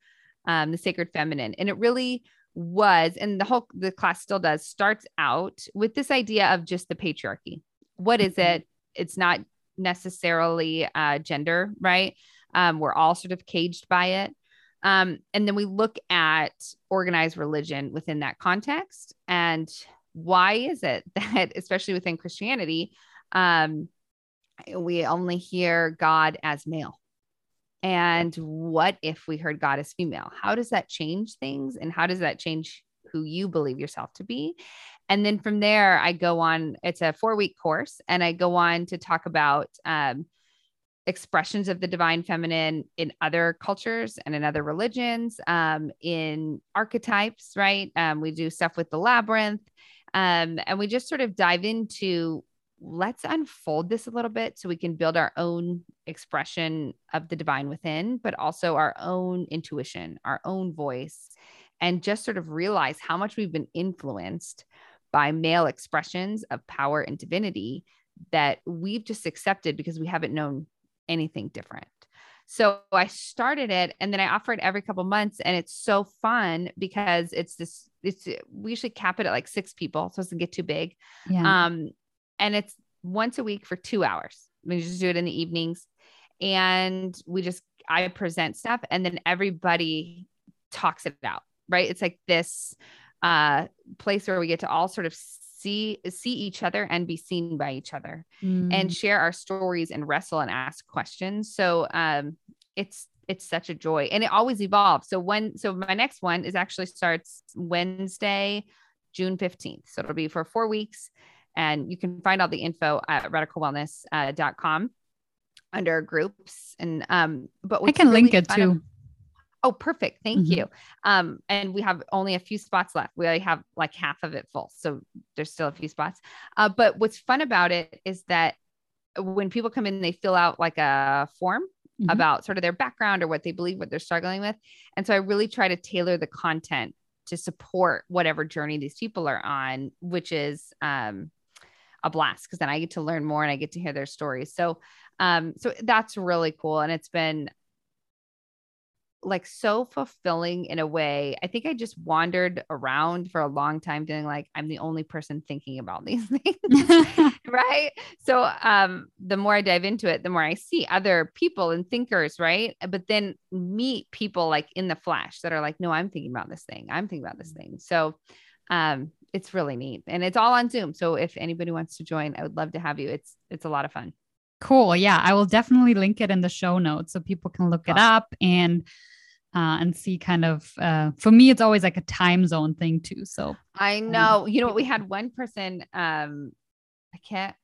um, The Sacred Feminine. And it really was, and the whole the class still does, starts out with this idea of just the patriarchy. What is mm-hmm. it? It's not necessarily uh, gender, right? Um, we're all sort of caged by it. Um, and then we look at organized religion within that context. And why is it [LAUGHS] that, especially within Christianity, um, we only hear God as male? And what if we heard God as female? How does that change things? And how does that change who you believe yourself to be? And then from there, I go on, it's a four week course, and I go on to talk about um, expressions of the divine feminine in other cultures and in other religions, um, in archetypes, right? Um, we do stuff with the labyrinth. Um, and we just sort of dive into let's unfold this a little bit so we can build our own expression of the divine within, but also our own intuition, our own voice, and just sort of realize how much we've been influenced by male expressions of power and divinity that we've just accepted because we haven't known anything different. So I started it and then I offer it every couple months and it's so fun because it's this it's we usually cap it at like 6 people so it doesn't get too big. Yeah. Um and it's once a week for 2 hours. We just do it in the evenings and we just I present stuff and then everybody talks it out, right? It's like this uh, place where we get to all sort of see see each other and be seen by each other mm. and share our stories and wrestle and ask questions so um it's it's such a joy and it always evolves so when so my next one is actually starts wednesday june 15th so it'll be for four weeks and you can find all the info at radicalwellness.com uh, under groups and um but i can really link it too Oh, perfect. Thank mm-hmm. you. Um, and we have only a few spots left. We only have like half of it full. So there's still a few spots. Uh, but what's fun about it is that when people come in, they fill out like a form mm-hmm. about sort of their background or what they believe, what they're struggling with. And so I really try to tailor the content to support whatever journey these people are on, which is um, a blast because then I get to learn more and I get to hear their stories. So, um, so that's really cool. And it's been like so fulfilling in a way. I think I just wandered around for a long time feeling like I'm the only person thinking about [LAUGHS] these things. [LAUGHS] right. So um the more I dive into it, the more I see other people and thinkers, right? But then meet people like in the flesh that are like, no, I'm thinking about this thing. I'm thinking about this thing. So um it's really neat. And it's all on Zoom. So if anybody wants to join, I would love to have you. It's it's a lot of fun. Cool. Yeah, I will definitely link it in the show notes so people can look it up and uh, and see kind of uh, for me it's always like a time zone thing too so i know um, you know we had one person um i can't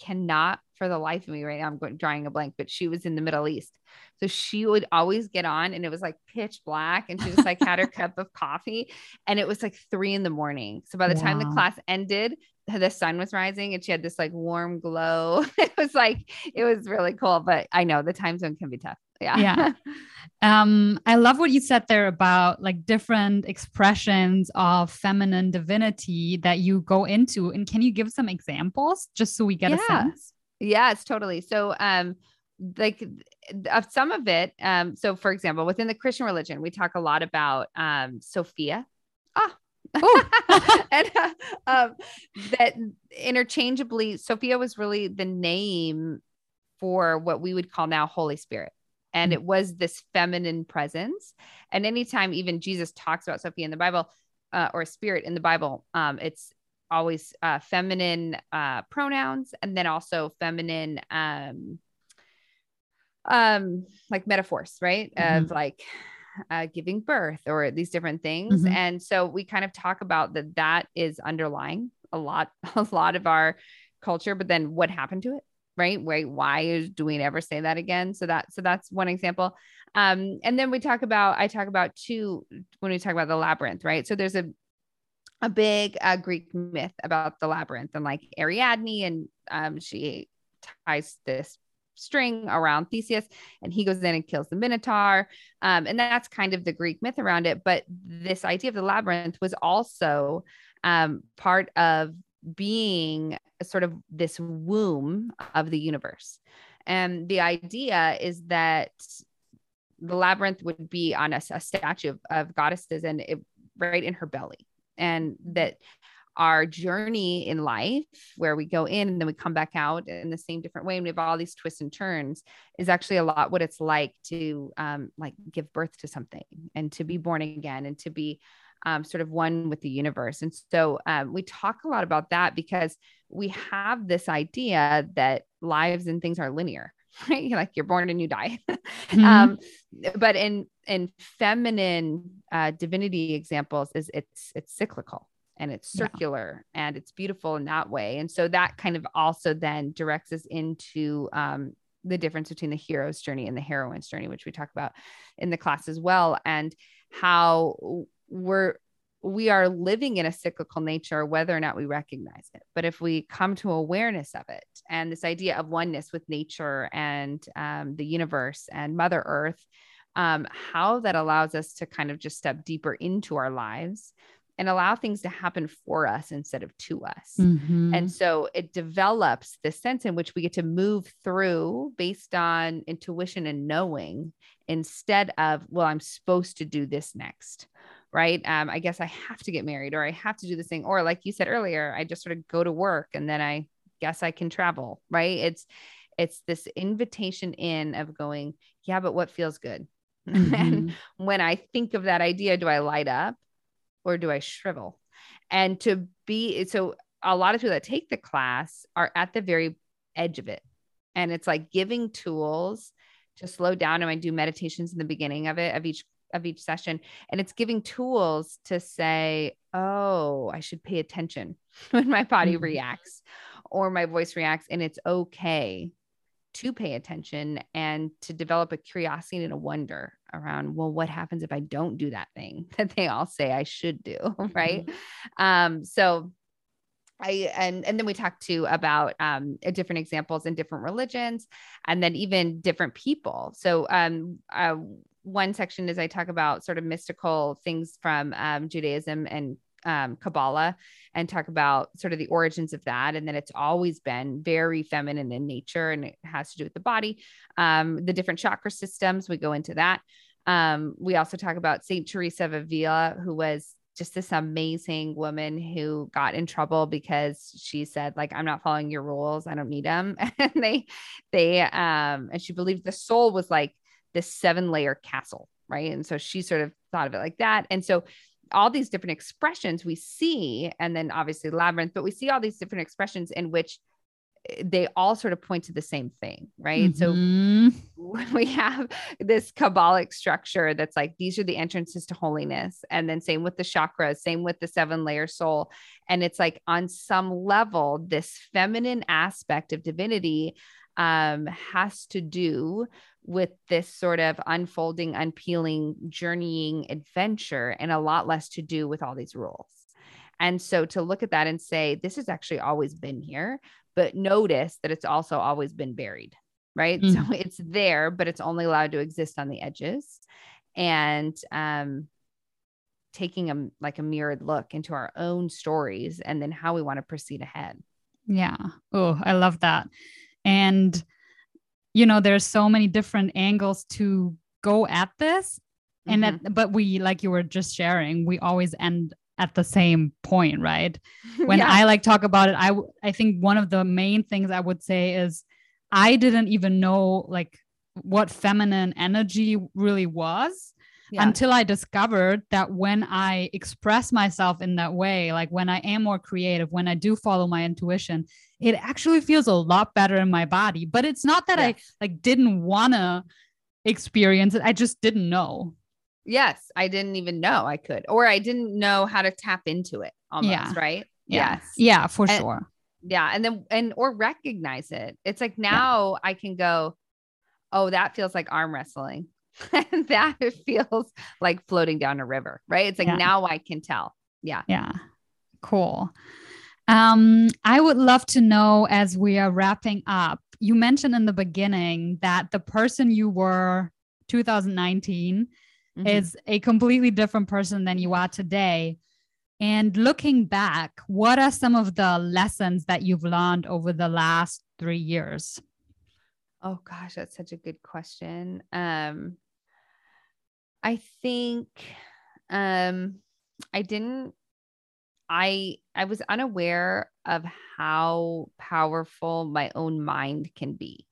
cannot for the life of me right now i'm going drawing a blank but she was in the middle east. So she would always get on and it was like pitch black and she just like had her [LAUGHS] cup of coffee and it was like three in the morning. So by the wow. time the class ended the sun was rising and she had this like warm glow. [LAUGHS] It was like it was really cool but i know the time zone can be tough yeah. Yeah. [LAUGHS] Um i love what you said there about like different expressions of feminine divinity that you go into. And can you give some examples just so we get yeah. a sense? Yes totally. So um like of some of it um so for example within the christian religion we talk a lot about um sophia. Ah. [LAUGHS] [LAUGHS] And uh, um, that interchangeably sophia was really the name for what we would call now holy spirit and it was this feminine presence. And anytime even jesus talks about sophia in the bible uh, or spirit in the bible um, it's always uh, feminine uh, pronouns and then also feminine um, um like metaphors right? Mhm. of like uh, giving birth or these different things. Mhm. and so we kind of talk about that that is underlying a lot [LAUGHS] a lot of our culture but then what happened to it right? Wait why is do we never say that again? So that so that's one example. Um and then we talk about i talk about two when we talk about the labyrinth right? So there's a a big uh, greek myth about the labyrinth and like ariadne and um she ties this string around theseus and he goes in and kills the minotaur. Um, and that's kind of the greek myth around it but this idea of the labyrinth was also um, part of being sort of this womb of the universe. And the idea is that the labyrinth would be on a, a statue of, of goddesses and it right in her belly. And that our journey in life where we go in and then we come back out in the same different way and we have all these twists and turns is actually a lot what it's like to um, like give birth to something and to be born again and to be um, sort of one with the universe and so um, we talk a lot about that because we have this idea that lives and things are linear [LAUGHS] right like you're born and you die [LAUGHS] Mhm. um but in in feminine uh divinity examples is it's it's cyclical and it's Yeah. circular and it's beautiful in that way and so that kind of also then directs us into um the difference between the hero's journey and the heroine's journey which we talk about in the class as well and how we're we are living in a cyclical nature whether or not we recognize it but if we come to awareness of it and this idea of oneness with nature and um, the universe and mother earth um, how that allows us to kind of just step deeper into our lives and allow things to happen for us instead of to us Mhm. and so it develops this sense in which we get to move through based on intuition and knowing instead of, well, I'm supposed to do this next. Right. Um, I guess I have to get married or I have to do this thing. Or like you said earlier, I just sort of go to work and then I guess I can travel. Right. It's it's this invitation in of going, yeah, but what feels good? [LAUGHS] and Mhm. when I think of that idea, do I light up or do I shrivel? And to be so, a lot of people that take the class are at the very edge of it. And it's like giving tools to slow down. And I do meditations in the beginning of it, of each of each session. And it's giving tools to say, oh, I should pay attention [LAUGHS] when my body Mhm. reacts or my voice reacts. And it's okay to pay attention and to develop a curiosity and a wonder around well what happens if i don't do that thing [LAUGHS] that they all say i should do [LAUGHS] right um so I and and then we talked too about um uh, different examples in different religions and then even different people. So um uh, one section is I talk about sort of mystical things from um, Judaism and um, Kabbalah and talk about sort of the origins of that. And then it's always been very feminine in nature and it has to do with the body. Um, the different chakra systems, we go into that. Um, we also talk about Saint Teresa of Avila, who was just this amazing woman who got in trouble because she said like i'm not following your rules i don't need them [LAUGHS] and they they um and she believed the soul was like this seven layer castle right and so she sort of thought of it like that and so all these different expressions we see and then obviously labyrinth but we see all these different expressions in which eh, they all sort of point to the same thing right so Mhm. when we have this Kabbalic structure that's like these are the entrances to holiness, and then same with the chakras, same with the seven layer soul. And it's like on some level, this feminine aspect of divinity um, has to do with this sort of unfolding, unpeeling, journeying adventure, and a lot less to do with all these rules. And so to look at that and say, this has actually always been here, but notice that it's also always been buried right? Mm. So it's there, but it's only allowed to exist on the edges. And um, taking a like a mirrored look into our own stories and then how we want to proceed ahead. Yeah. Oh, I love that. And, you know, there's so many different angles to go at this. And Mhm. that, but we, like you were just sharing, we always end at the same point, right? [LAUGHS] When Yeah. I like talk about it, I I think one of the main things I would say is I didn't even know like what feminine energy really was yeah. until I discovered that when I express myself in that way, like when I am more creative, when I do follow my intuition, it actually feels a lot better in my body. But it's not that I like didn't want to experience it. I just didn't know. Yes, I didn't even know I could, or I didn't know how to tap into it almost, yeah. right? Yeah. Yes. Yeah, for and, sure. Yeah. And then, and, or recognize it. It's like now yeah. I can go, oh, that feels like arm wrestling. [LAUGHS] and that it feels like floating down a river, right? It's like yeah. now I can tell. Yeah. Yeah. Cool. Um, I would love to know as we are wrapping up, you mentioned in the beginning that the person you were 2019 mm-hmm. is a completely different person than you are today. And looking back, what are some of the lessons that you've learned over the last three years? Oh gosh, that's such a good question. Um, I think um, I didn't. I I was unaware of how powerful my own mind can be.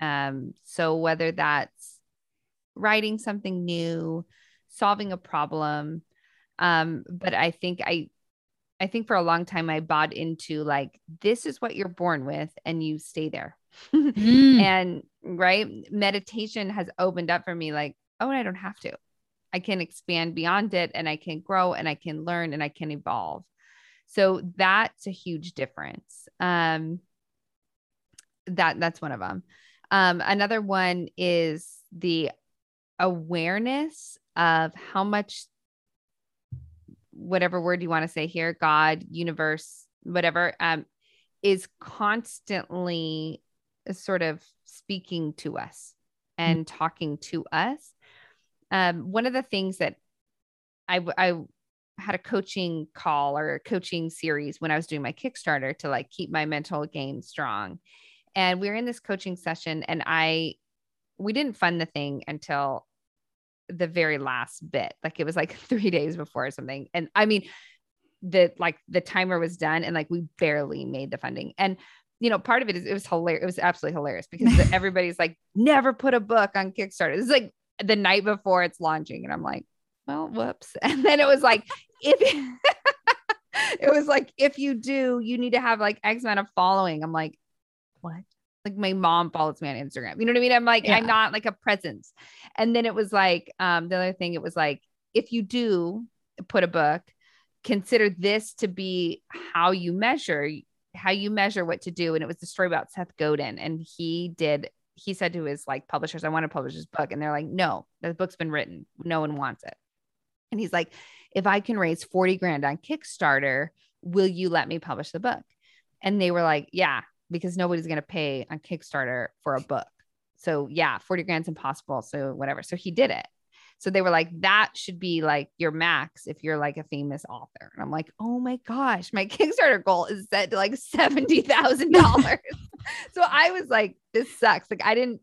Um, so whether that's writing something new, solving a problem, um, but I think I I think for a long time I bought into like this is what you're born with and you stay there. Mm. [LAUGHS] And right, meditation has opened up for me like, oh, I don't have to. I can expand beyond it and I can grow and I can learn and I can evolve. So that's a huge difference. Um that that's one of them. Um another one is the awareness of how much whatever word you want to say here, God, universe, whatever, um, is constantly sort of speaking to us and mm-hmm. talking to us. Um, one of the things that I, I had a coaching call or a coaching series when I was doing my Kickstarter to like keep my mental game strong. And we were in this coaching session and I, we didn't fund the thing until the very last bit. Like it was like [LAUGHS] three days before or something. And I mean, the like the timer was done and like we barely made the funding. And you know, part of it is it was hilarious. It was absolutely hilarious because [LAUGHS] everybody's like, never put a book on Kickstarter. It's like the night before it's launching. And I'm like, well, whoops. [LAUGHS] And then it was like, if [LAUGHS] it was like, if you do, you need to have like X amount of following. I'm like, what? like my mom follows me on Instagram. You know what I mean? I'm like, yeah. I'm not like a presence. And then it was like, um, the other thing, it was like, if you do put a book, consider this to be how you measure, how you measure what to do. And it was the story about Seth Godin. And he did, he said to his like publishers, I want to publish this book. And they're like, no, the book's been written. No one wants it. And he's like, if I can raise 40 grand on Kickstarter, will you let me publish the book? And they were like, yeah, because nobody's going to pay on Kickstarter for a book. So yeah, 40 grand's impossible. So whatever. So he did it. So they were like, that should be like your max if you're like a famous author. And I'm like, oh my gosh, my [LAUGHS] Kickstarter goal is set to like $70,000. [LAUGHS] so I was like, this sucks. Like I didn't,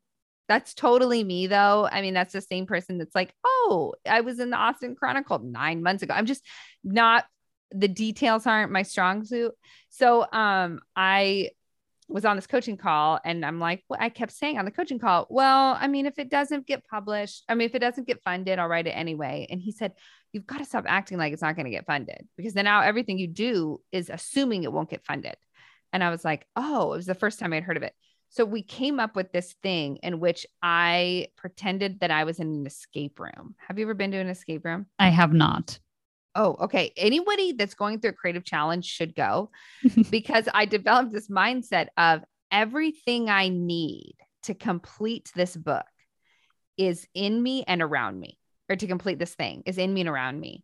that's totally me though. I mean, that's the same person that's like, oh, I was in the Austin Chronicle nine months ago. I'm just not, the details aren't my strong suit. So um, I was on this coaching call and I'm like, well, I kept saying on the coaching call, well, I mean, if it doesn't get published, I mean, if it doesn't get funded, I'll write it anyway. And he said, you've got to stop acting like it's not going to get funded because then now everything you do is assuming it won't get funded. And I was like, oh, it was the first time I'd heard of it. So we came up with this thing in which I pretended that I was in an escape room. Have you ever been to an escape room? I have not. Oh, okay. Anybody that's going through a creative challenge should go [LAUGHS] because I developed this mindset of everything I need to complete this book is in me and around me, or to complete this thing is in me and around me.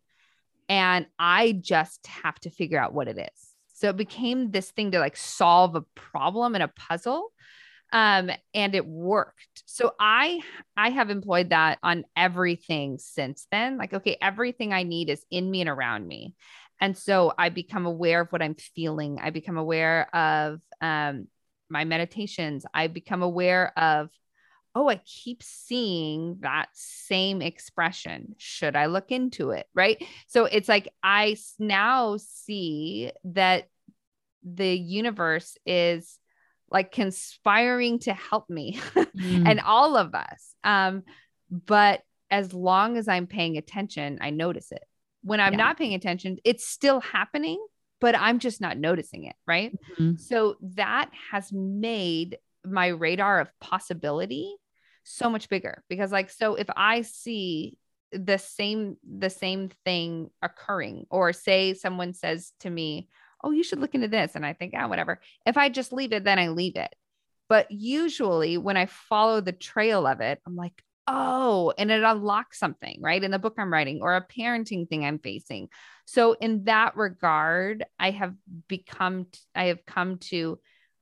And I just have to figure out what it is. So it became this thing to like solve a problem and a puzzle um and it worked. So i i have employed that on everything since then. Like okay everything i need is in me and around me. And so i become aware of what i'm feeling. I become aware of um my meditations. I become aware of oh i keep seeing that same expression. Should i look into it? Right? So it's like i now see that the universe is like conspiring to help me [LAUGHS] mm. and all of us. Um, but as long as I'm paying attention, I notice it. When I'm Yeah. not paying attention, it's still happening, but I'm just not noticing it. Right. Mhm. So that has made my radar of possibility so much bigger because like so if I see the same the same thing occurring or say someone says to me, "Oh, you should look into this." And I think, "Ah, whatever." If I just leave it, then I leave it. But usually when I follow the trail of it, I'm like, "Oh," and it unlocks something, right? In the book I'm writing or a parenting thing I'm facing. So in that regard, I have become I have come to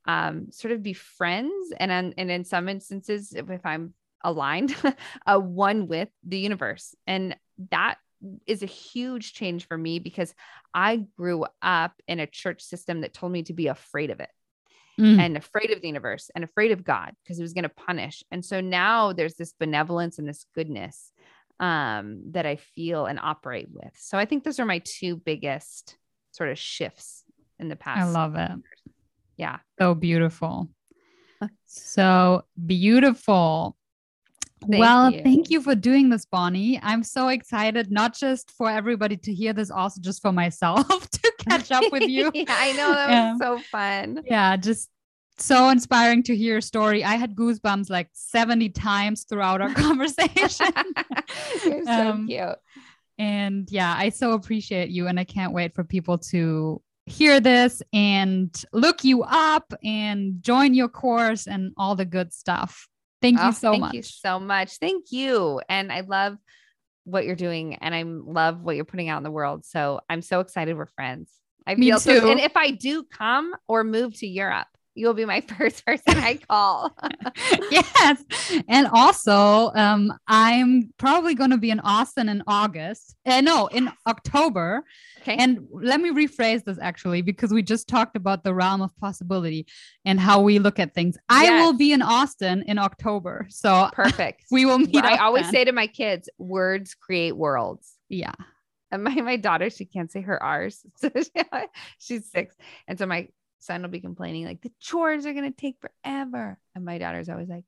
um, sort of be friends and and in some instances if, if i'm aligned [LAUGHS] uh, one with the universe and that is a huge change for me because i grew up in a church system that told me to be afraid of it Mm. and afraid of the universe and afraid of god because he was going to punish and so now there's this benevolence and this goodness um, that i feel and operate with so i think those are my two biggest sort of shifts in the past I love it. yeah So beautiful. So beautiful. Thank well, you. thank you for doing this, Bonnie. I'm so excited, not just for everybody to hear this, also just for myself [LAUGHS] to catch up with you. [LAUGHS] yeah, I know that Yeah. was so fun. yeah, just so inspiring to hear your story. I had goosebumps like 70 times throughout our [LAUGHS] conversation. You're so Um, cute. And yeah, I so appreciate you. And I can't wait for people to hear this and look you up and join your course and all the good stuff. Thank Oh, you so thank much. Thank you so much. Thank you. And I love what you're doing and I love what you're putting out in the world. So I'm so excited we're friends. I Me feel so- too. and if I do come or move to Europe, you'll be my [LAUGHS] first person I call. [LAUGHS] yes. And also, um, I'm probably going to be in Austin in August. Uh, no, in October. okay. And let me rephrase this actually, because we just talked about the realm of possibility and how we look at things. I will be in Austin in October. So Perfect. [LAUGHS] we will meet. I always then. say to my kids, words create worlds. yeah. And my, my daughter, she can't say her R's. So she- she's six. And so my son will be complaining, like, the chores are going to take forever. And my daughter's always like,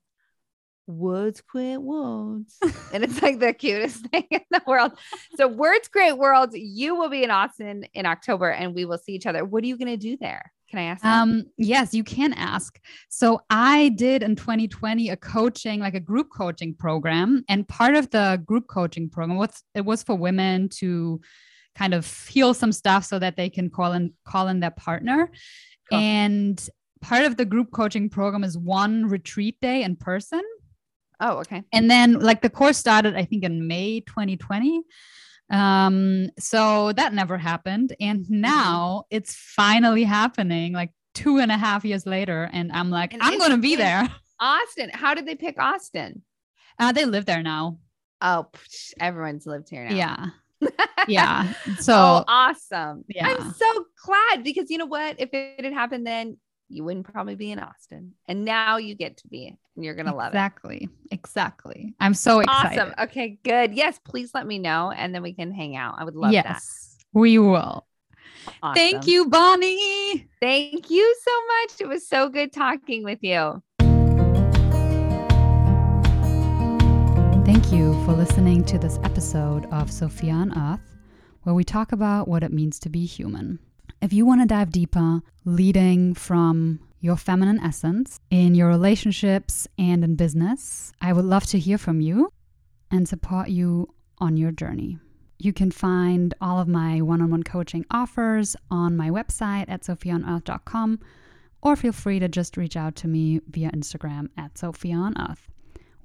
words quit words," [LAUGHS] and it's like the cutest thing in the world. So, words create worlds. You will be in Austin in October and we will see each other. What are you going to do there? Can I ask? that? Um, yes, you can ask. So I did in 2020 a coaching, like a group coaching program, and part of the group coaching program was it was for women to kind of heal some stuff so that they can call in call in their partner. Cool. And part of the group coaching program is one retreat day in person. oh, okay. And then like the course started, I think in May 2020. Um, so that never happened. And Mm-hmm. now it's finally happening like two and a half years later. And I'm like, And I'm gonna be there. Austin. How did they pick Austin? Uh, they live there now. Oh, everyone's lived here now. Yeah. Yeah. [LAUGHS] Oh, so oh, awesome. yeah. I'm so glad because you know what? If it had happened then, you wouldn't probably be in Austin. And now you get to be, and you're going to love it. exactly. Exactly. I'm so excited. Awesome. Okay, good. Yes, please let me know and then we can hang out. I would love that. yes, we will. Thank you, Bonnie. Thank you so much. It was so good talking with you. Thank you for listening to this episode of Sophia on Earth, where we talk about what it means to be human. If you want to dive deeper, leading from your feminine essence in your relationships and in business, I would love to hear from you and support you on your journey. You can find all of my one on one coaching offers on my website at sophiaonearth.com or feel free to just reach out to me via Instagram at Sophia on Earth.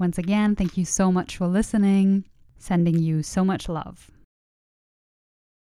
Once again, thank you so much for listening. Sending you so much love.